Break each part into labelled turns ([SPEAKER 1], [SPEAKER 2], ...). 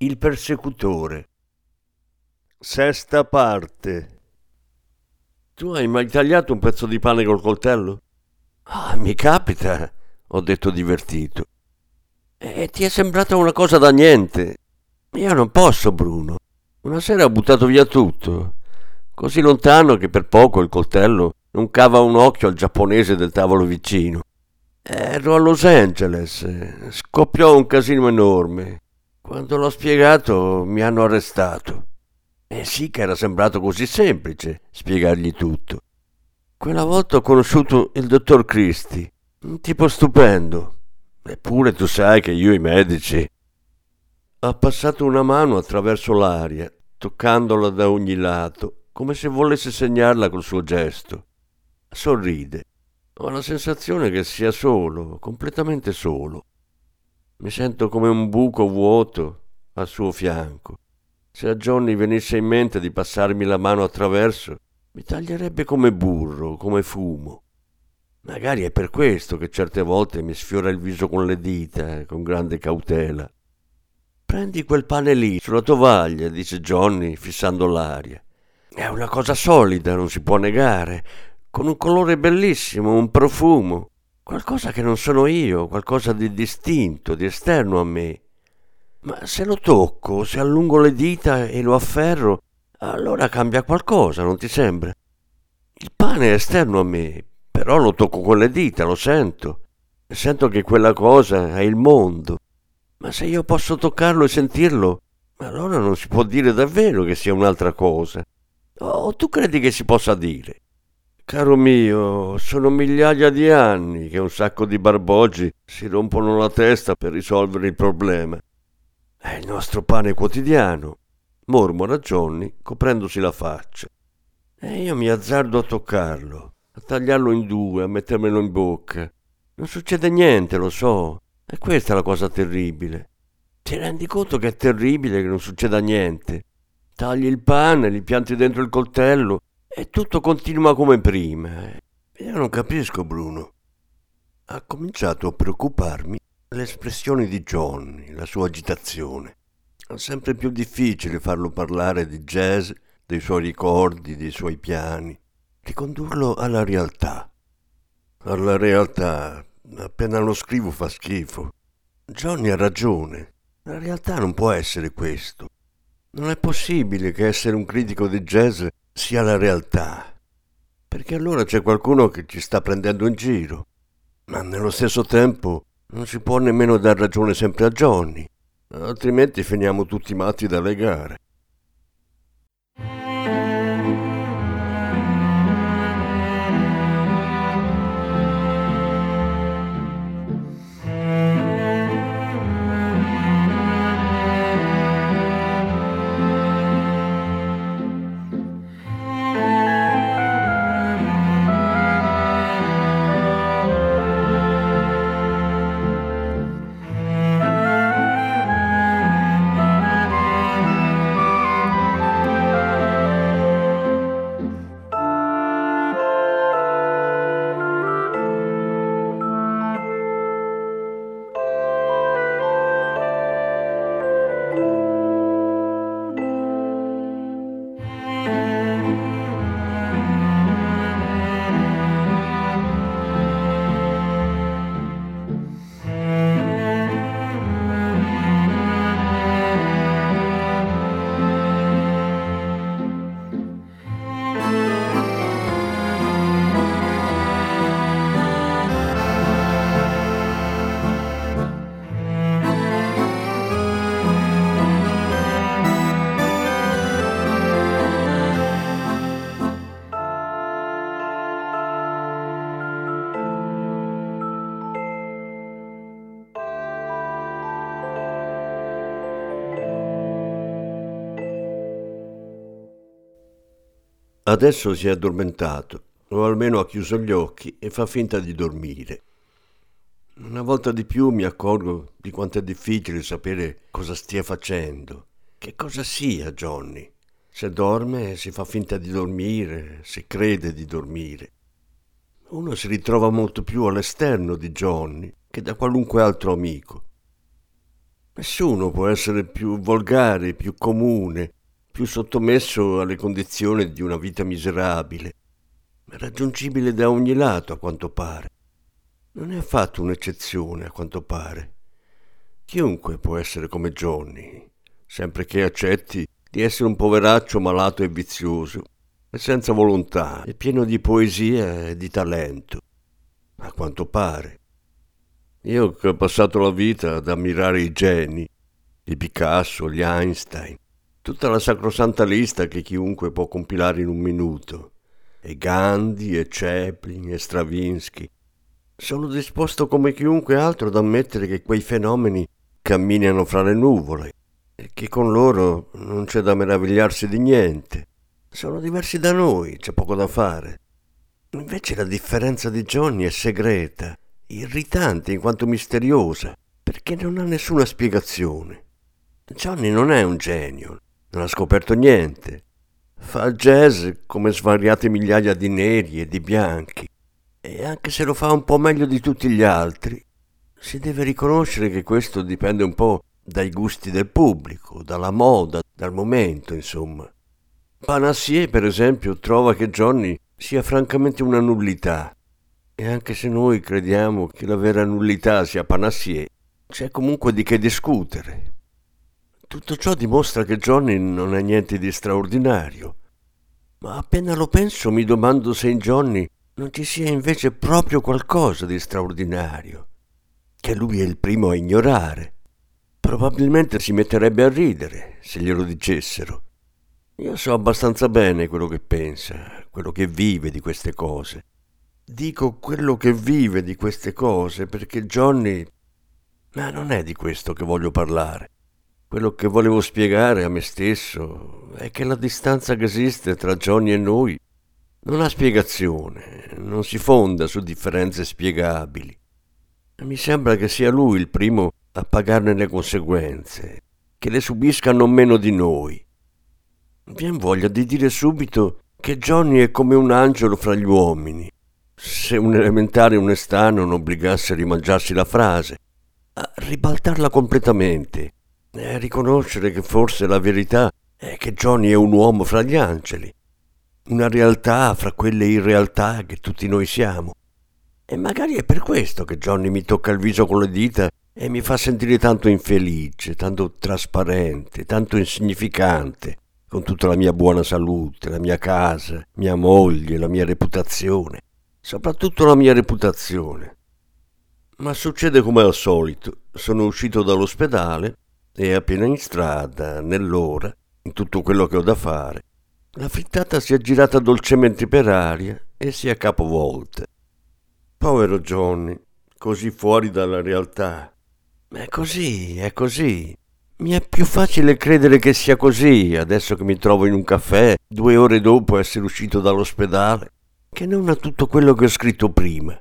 [SPEAKER 1] il persecutore. Sesta parte. Tu hai mai tagliato un pezzo di pane col coltello? Ah, mi capita, ho detto divertito. E ti è sembrata una cosa da niente. Io non posso, Bruno. Una sera ho buttato via tutto. Così lontano che per poco il coltello non cava un occhio al giapponese del tavolo vicino. Ero a Los Angeles. Scoppiò un casino enorme. Quando l'ho spiegato mi hanno arrestato. E sì che era sembrato così semplice spiegargli tutto. Quella volta ho conosciuto il dottor Christie, un tipo stupendo. Eppure tu sai che io i medici. Ha passato una mano attraverso l'aria, toccandola da ogni lato, come se volesse segnarla col suo gesto. Sorride. Ho la sensazione che sia solo, completamente solo. Mi sento come un buco vuoto al suo fianco. Se a Johnny venisse in mente di passarmi la mano attraverso, mi taglierebbe come burro, come fumo. Magari è per questo che certe volte mi sfiora il viso con le dita, con grande cautela. Prendi quel pane lì, sulla tovaglia, dice Johnny, fissando l'aria. È una cosa solida, non si può negare, con un colore bellissimo, un profumo. Qualcosa che non sono io, qualcosa di distinto, di esterno a me. Ma se lo tocco, se allungo le dita e lo afferro, allora cambia qualcosa, non ti sembra? Il pane è esterno a me, però lo tocco con le dita, lo sento. Sento che quella cosa è il mondo. Ma se io posso toccarlo e sentirlo, allora non si può dire davvero che sia un'altra cosa. O tu credi che si possa dire? Caro mio, sono migliaia di anni che un sacco di barboggi si rompono la testa per risolvere il problema. È il nostro pane quotidiano, mormora Johnny coprendosi la faccia. E io mi azzardo a toccarlo, a tagliarlo in due, a mettermelo in bocca. Non succede niente, lo so. E questa è la cosa terribile. Ti rendi conto che è terribile che non succeda niente? Tagli il pane, li pianti dentro il coltello e tutto continua come prima. Io non capisco, Bruno. Ha cominciato a preoccuparmi l'espressione di Johnny, la sua agitazione. È sempre più difficile farlo parlare di jazz, dei suoi ricordi, dei suoi piani, ricondurlo alla realtà. Alla realtà, appena lo scrivo fa schifo. Johnny ha ragione. La realtà non può essere questo. Non è possibile che essere un critico di jazz sia la realtà, perché allora c'è qualcuno che ci sta prendendo in giro, ma nello stesso tempo non si può nemmeno dar ragione sempre a Johnny, altrimenti finiamo tutti matti dalle gare. Adesso si è addormentato, o almeno ha chiuso gli occhi e fa finta di dormire. Una volta di più mi accorgo di quanto è difficile sapere cosa stia facendo, che cosa sia Johnny. Se dorme si fa finta di dormire, si crede di dormire. Uno si ritrova molto più all'esterno di Johnny che da qualunque altro amico. Nessuno può essere più volgare, più comune, più sottomesso alle condizioni di una vita miserabile, raggiungibile da ogni lato a quanto pare. Non è affatto un'eccezione a quanto pare. Chiunque può essere come Johnny, sempre che accetti di essere un poveraccio malato e vizioso, e senza volontà, e pieno di poesia e di talento, a quanto pare. Io che ho passato la vita ad ammirare i geni, i Picasso, gli Einstein, tutta la sacrosanta lista che chiunque può compilare in un minuto, e Gandhi, e Chaplin, e Stravinsky. Sono disposto come chiunque altro ad ammettere che quei fenomeni camminano fra le nuvole e che con loro non c'è da meravigliarsi di niente. Sono diversi da noi, c'è poco da fare. Invece la differenza di Johnny è segreta, irritante in quanto misteriosa, perché non ha nessuna spiegazione. Johnny non è un genio, non ha scoperto niente. Fa jazz come svariate migliaia di neri e di bianchi. E anche se lo fa un po' meglio di tutti gli altri, si deve riconoscere che questo dipende un po' dai gusti del pubblico, dalla moda, dal momento, insomma. Panassier, per esempio, trova che Johnny sia francamente una nullità. E anche se noi crediamo che la vera nullità sia Panassier, c'è comunque di che discutere. Tutto ciò dimostra che Johnny non è niente di straordinario. Ma appena lo penso mi domando se in Johnny non ci sia invece proprio qualcosa di straordinario, che lui è il primo a ignorare. Probabilmente si metterebbe a ridere se glielo dicessero. Io so abbastanza bene quello che pensa, quello che vive di queste cose. Dico quello che vive di queste cose perché Johnny... Ma non è di questo che voglio parlare. Quello che volevo spiegare a me stesso è che la distanza che esiste tra Johnny e noi non ha spiegazione, non si fonda su differenze spiegabili. Mi sembra che sia lui il primo a pagarne le conseguenze, che le subisca non meno di noi. Vien voglia di dire subito che Johnny è come un angelo fra gli uomini, se un elementare onestà non obbligasse a rimangiarsi la frase, a ribaltarla completamente e riconoscere che forse la verità è che Johnny è un uomo fra gli angeli, una realtà fra quelle irrealtà che tutti noi siamo. E magari è per questo che Johnny mi tocca il viso con le dita e mi fa sentire tanto infelice, tanto trasparente, tanto insignificante, con tutta la mia buona salute, la mia casa, mia moglie, la mia reputazione, soprattutto la mia reputazione. Ma succede come al solito, sono uscito dall'ospedale e appena in strada, nell'ora, in tutto quello che ho da fare, la frittata si è girata dolcemente per aria e si è capovolta. Povero Johnny, così fuori dalla realtà. È così, è così. Mi è più facile credere che sia così adesso che mi trovo in un caffè due ore dopo essere uscito dall'ospedale che non a tutto quello che ho scritto prima,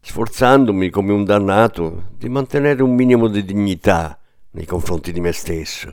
[SPEAKER 1] sforzandomi come un dannato di mantenere un minimo di dignità nei confronti di me stesso.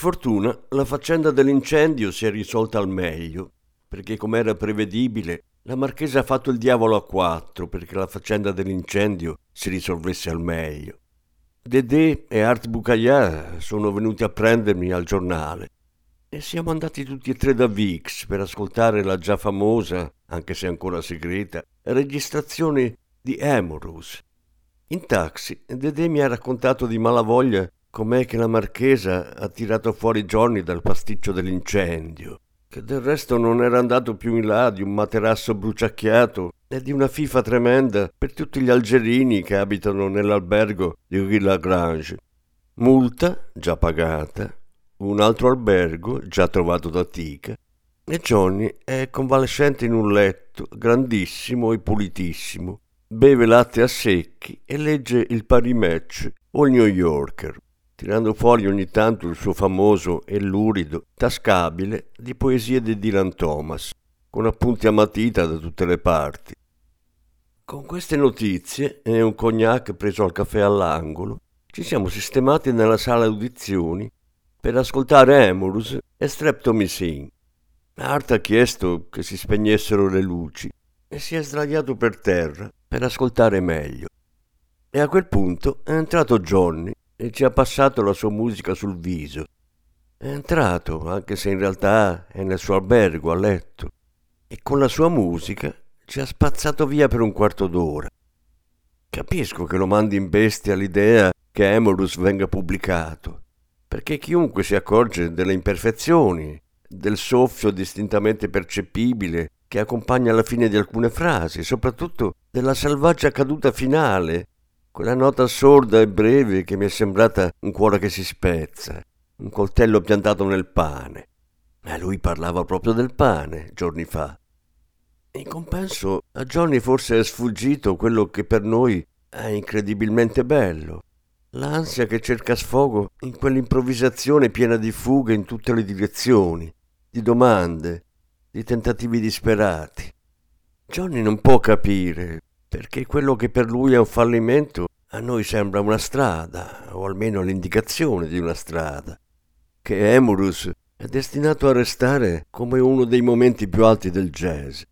[SPEAKER 1] Fortuna la faccenda dell'incendio si è risolta al meglio, perché come era prevedibile, la marchesa ha fatto il diavolo a quattro perché la faccenda dell'incendio si risolvesse al meglio. Dedé e Art Bucaillard sono venuti a prendermi al giornale e siamo andati tutti e tre da Vix per ascoltare la già famosa, anche se ancora segreta, registrazione di Amorous. In taxi Dedé mi ha raccontato di malavoglia Com'è che la marchesa ha tirato fuori Johnny dal pasticcio dell'incendio? Che del resto non era andato più in là di un materasso bruciacchiato e di una fifa tremenda per tutti gli algerini che abitano nell'albergo di Rue Lagrange. Multa già pagata, un altro albergo già trovato da Tica e Johnny è convalescente in un letto grandissimo e pulitissimo. Beve latte a secchi e legge il Paris Match o il New Yorker tirando fuori ogni tanto il suo famoso e lurido tascabile di poesie di Dylan Thomas, con appunti a matita da tutte le parti. Con queste notizie e un cognac preso al caffè all'angolo, ci siamo sistemati nella sala audizioni per ascoltare Amorous e Streptomycin. Art ha chiesto che si spegnessero le luci e si è sdraiato per terra per ascoltare meglio. E a quel punto è entrato Johnny e ci ha passato la sua musica sul viso. È entrato, anche se in realtà è nel suo albergo a letto, e con la sua musica ci ha spazzato via per un quarto d'ora. Capisco che lo mandi in bestia l'idea che Emorus venga pubblicato, perché chiunque si accorge delle imperfezioni, del soffio distintamente percepibile che accompagna la fine di alcune frasi, soprattutto della selvaggia caduta finale quella nota sorda e breve che mi è sembrata un cuore che si spezza, un coltello piantato nel pane. Ma lui parlava proprio del pane giorni fa. In compenso a Johnny forse è sfuggito quello che per noi è incredibilmente bello, l'ansia che cerca sfogo in quell'improvvisazione piena di fughe in tutte le direzioni, di domande, di tentativi disperati. Johnny non può capire perché quello che per lui è un fallimento a noi sembra una strada, o almeno l'indicazione di una strada, che Emurus è destinato a restare come uno dei momenti più alti del jazz.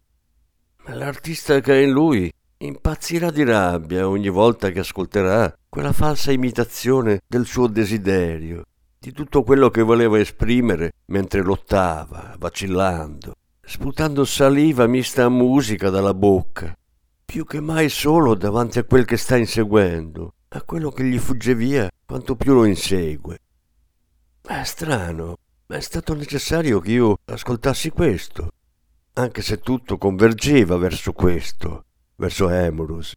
[SPEAKER 1] Ma l'artista che è in lui impazzirà di rabbia ogni volta che ascolterà quella falsa imitazione del suo desiderio, di tutto quello che voleva esprimere mentre lottava, vacillando, sputando saliva mista a musica dalla bocca, più che mai solo davanti a quel che sta inseguendo, a quello che gli fugge via quanto più lo insegue. È strano, ma è stato necessario che io ascoltassi questo, anche se tutto convergeva verso questo, verso Emorus,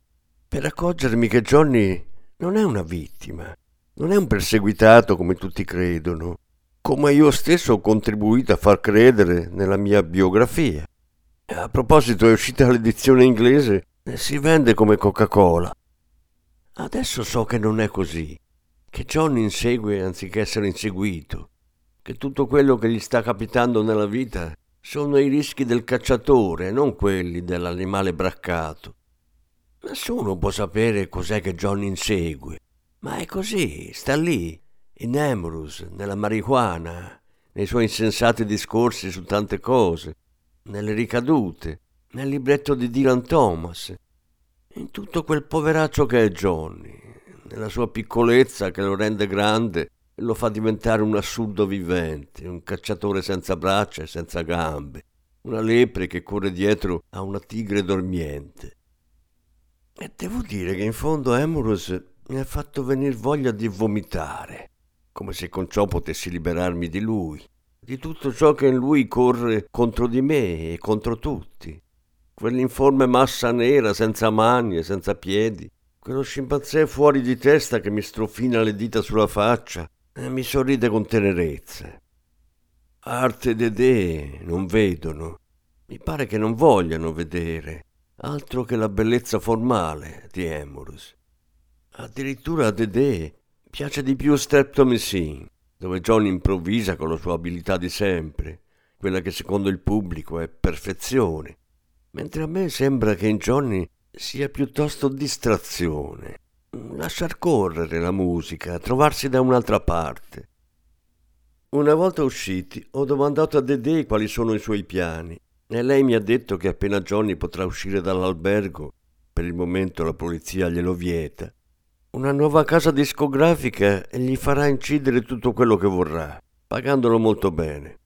[SPEAKER 1] per accorgermi che Johnny non è una vittima, non è un perseguitato come tutti credono, come io stesso ho contribuito a far credere nella mia biografia. A proposito, è uscita l'edizione inglese si vende come Coca-Cola. Adesso so che non è così, che John insegue anziché essere inseguito, che tutto quello che gli sta capitando nella vita sono i rischi del cacciatore, non quelli dell'animale braccato. Nessuno può sapere cos'è che Johnny insegue, ma è così, sta lì, in Emrus, nella marijuana, nei suoi insensati discorsi su tante cose, nelle ricadute, nel libretto di Dylan Thomas, in tutto quel poveraccio che è Johnny, nella sua piccolezza che lo rende grande e lo fa diventare un assurdo vivente, un cacciatore senza braccia e senza gambe, una lepre che corre dietro a una tigre dormiente. E devo dire che in fondo Emrus mi ha fatto venire voglia di vomitare, come se con ciò potessi liberarmi di lui, di tutto ciò che in lui corre contro di me e contro tutti. Quell'informe massa nera senza mani e senza piedi, quello scimpanzé fuori di testa che mi strofina le dita sulla faccia e mi sorride con tenerezza. Arte Dedè non vedono, mi pare che non vogliano vedere, altro che la bellezza formale di Emorus. Addirittura a Dedè piace di più Streptomycin, dove John improvvisa con la sua abilità di sempre, quella che secondo il pubblico è perfezione, mentre a me sembra che in Johnny sia piuttosto distrazione, lasciar correre la musica, trovarsi da un'altra parte. Una volta usciti ho domandato a Dedè quali sono i suoi piani e lei mi ha detto che appena Johnny potrà uscire dall'albergo, per il momento la polizia glielo vieta, una nuova casa discografica gli farà incidere tutto quello che vorrà, pagandolo molto bene.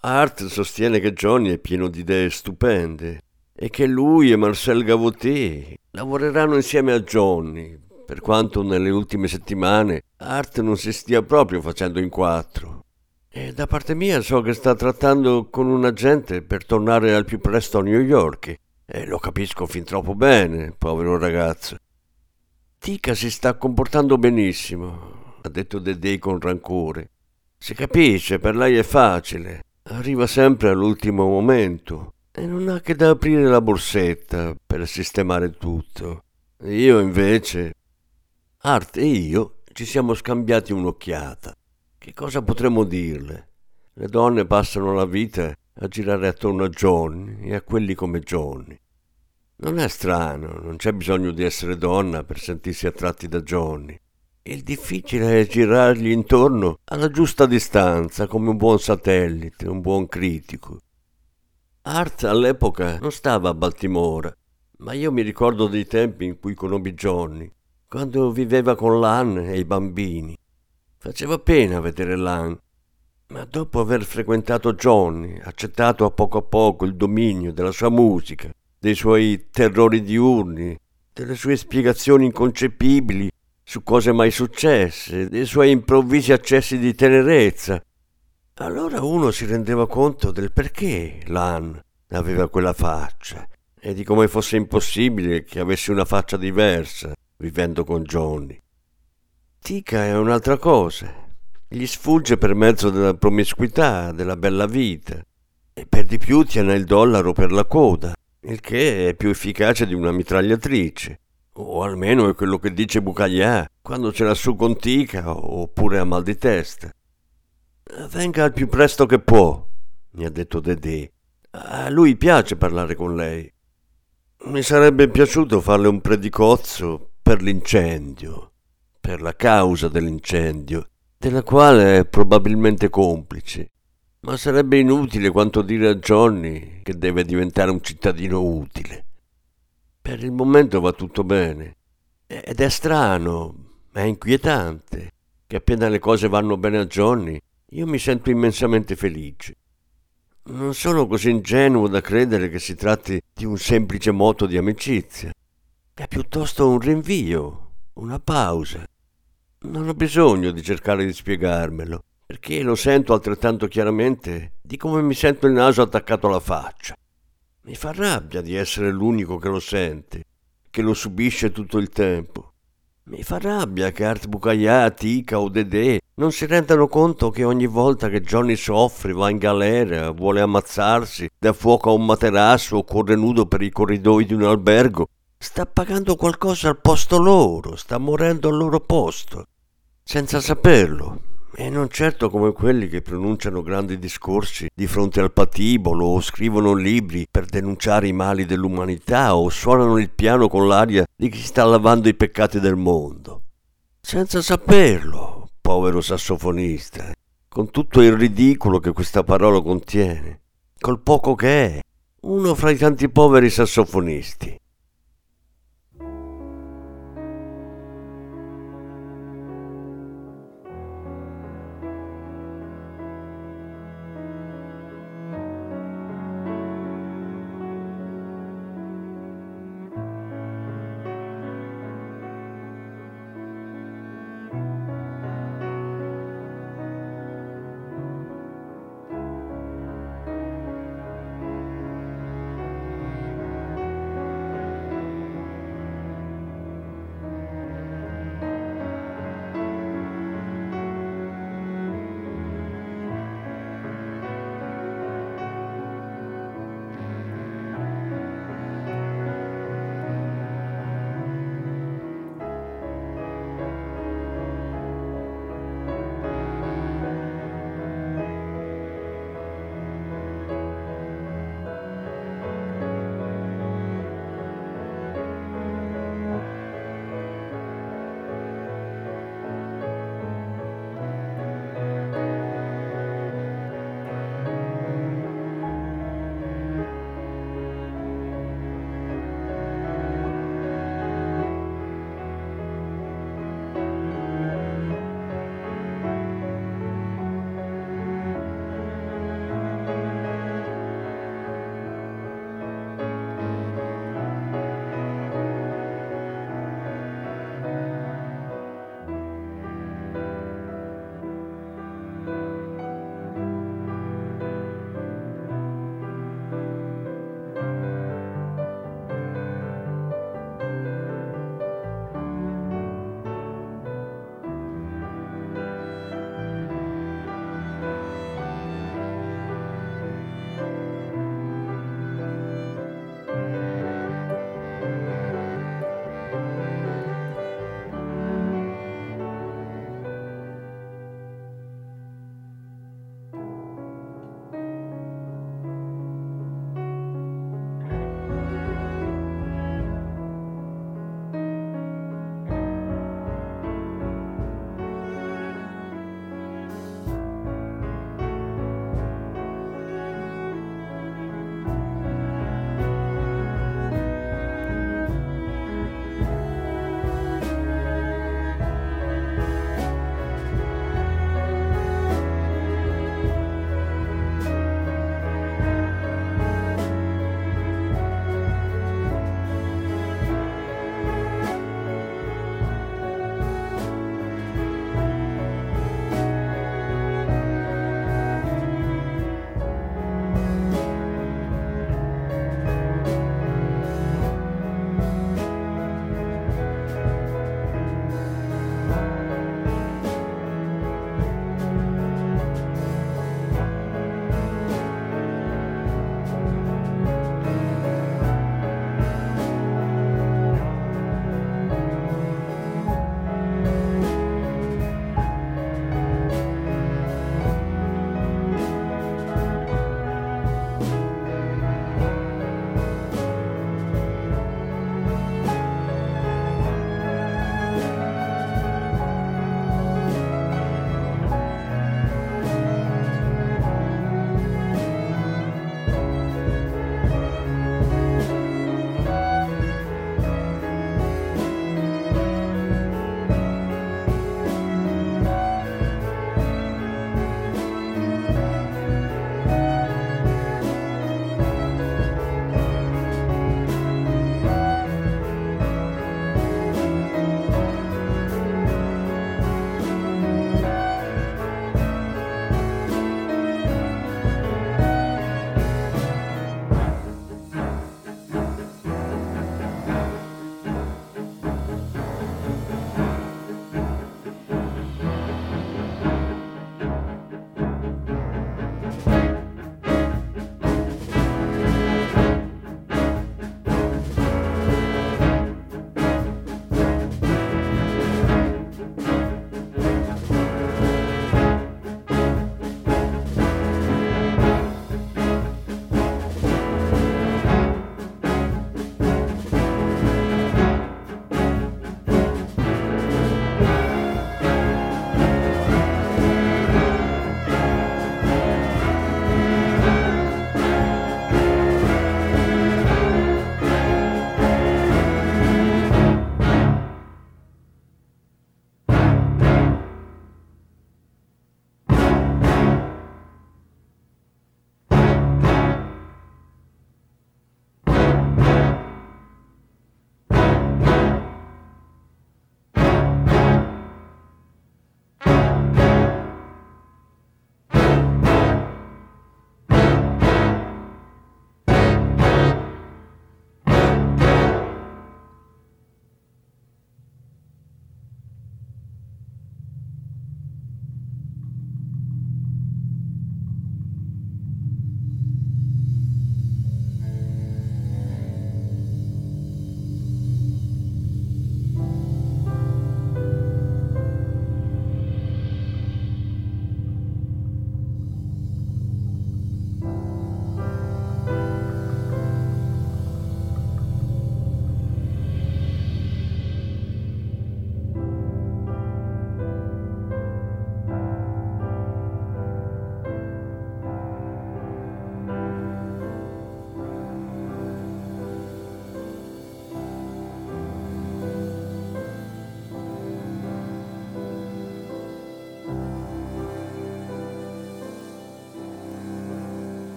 [SPEAKER 1] Art sostiene che Johnny è pieno di idee stupende e che lui e Marcel Gavoté lavoreranno insieme a Johnny, per quanto nelle ultime settimane Art non si stia proprio facendo in quattro. E da parte mia so che sta trattando con un agente per tornare al più presto a New York. E lo capisco fin troppo bene, povero ragazzo. Tica si sta comportando benissimo, ha detto Dedei con rancore. Si capisce, per lei è facile. Arriva sempre all'ultimo momento e non ha che da aprire la borsetta per sistemare tutto. Io invece... Art e io ci siamo scambiati un'occhiata. Che cosa potremmo dirle? Le donne passano la vita a girare attorno a Johnny e a quelli come Johnny. Non è strano, non c'è bisogno di essere donna per sentirsi attratti da Johnny. Il difficile è girargli intorno alla giusta distanza, come un buon satellite, un buon critico. Art all'epoca non stava a Baltimora, ma io mi ricordo dei tempi in cui conobbi Johnny, quando viveva con Lan e i bambini. Faceva pena vedere Lan, ma dopo aver frequentato Johnny, accettato a poco a poco il dominio della sua musica, dei suoi terrori diurni, delle sue spiegazioni inconcepibili su cose mai successe, dei suoi improvvisi accessi di tenerezza, allora uno si rendeva conto del perché Lan aveva quella faccia e di come fosse impossibile che avesse una faccia diversa vivendo con Johnny. Tica è un'altra cosa. Gli sfugge per mezzo della promiscuità, della bella vita. E per di più tiene il dollaro per la coda, il che è più efficace di una mitragliatrice. O almeno è quello che dice Bucaglià quando ce l'ha su con Tica oppure a mal di testa. Venga al più presto che può, mi ha detto Dedè. A lui piace parlare con lei. Mi sarebbe piaciuto farle un predicozzo per l'incendio per la causa dell'incendio, della quale è probabilmente complice. Ma sarebbe inutile quanto dire a Johnny che deve diventare un cittadino utile. Per il momento va tutto bene. Ed è strano, è inquietante, che appena le cose vanno bene a Johnny, io mi sento immensamente felice. Non sono così ingenuo da credere che si tratti di un semplice moto di amicizia. È piuttosto un rinvio, una pausa. Non ho bisogno di cercare di spiegarmelo, perché lo sento altrettanto chiaramente di come mi sento il naso attaccato alla faccia. Mi fa rabbia di essere l'unico che lo sente, che lo subisce tutto il tempo. Mi fa rabbia che Art Bucaglià, Tica o Dedè non si rendano conto che ogni volta che Johnny soffre, va in galera, vuole ammazzarsi, dà fuoco a un materasso o corre nudo per i corridoi di un albergo, sta pagando qualcosa al posto loro, sta morendo al loro posto senza saperlo, E non certo come quelli che pronunciano grandi discorsi di fronte al patibolo o scrivono libri per denunciare i mali dell'umanità o suonano il piano con l'aria di chi sta lavando i peccati del mondo. Senza saperlo, povero sassofonista, con tutto il ridicolo che questa parola contiene, col poco che è, uno fra i tanti poveri sassofonisti.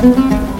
[SPEAKER 2] Thank you.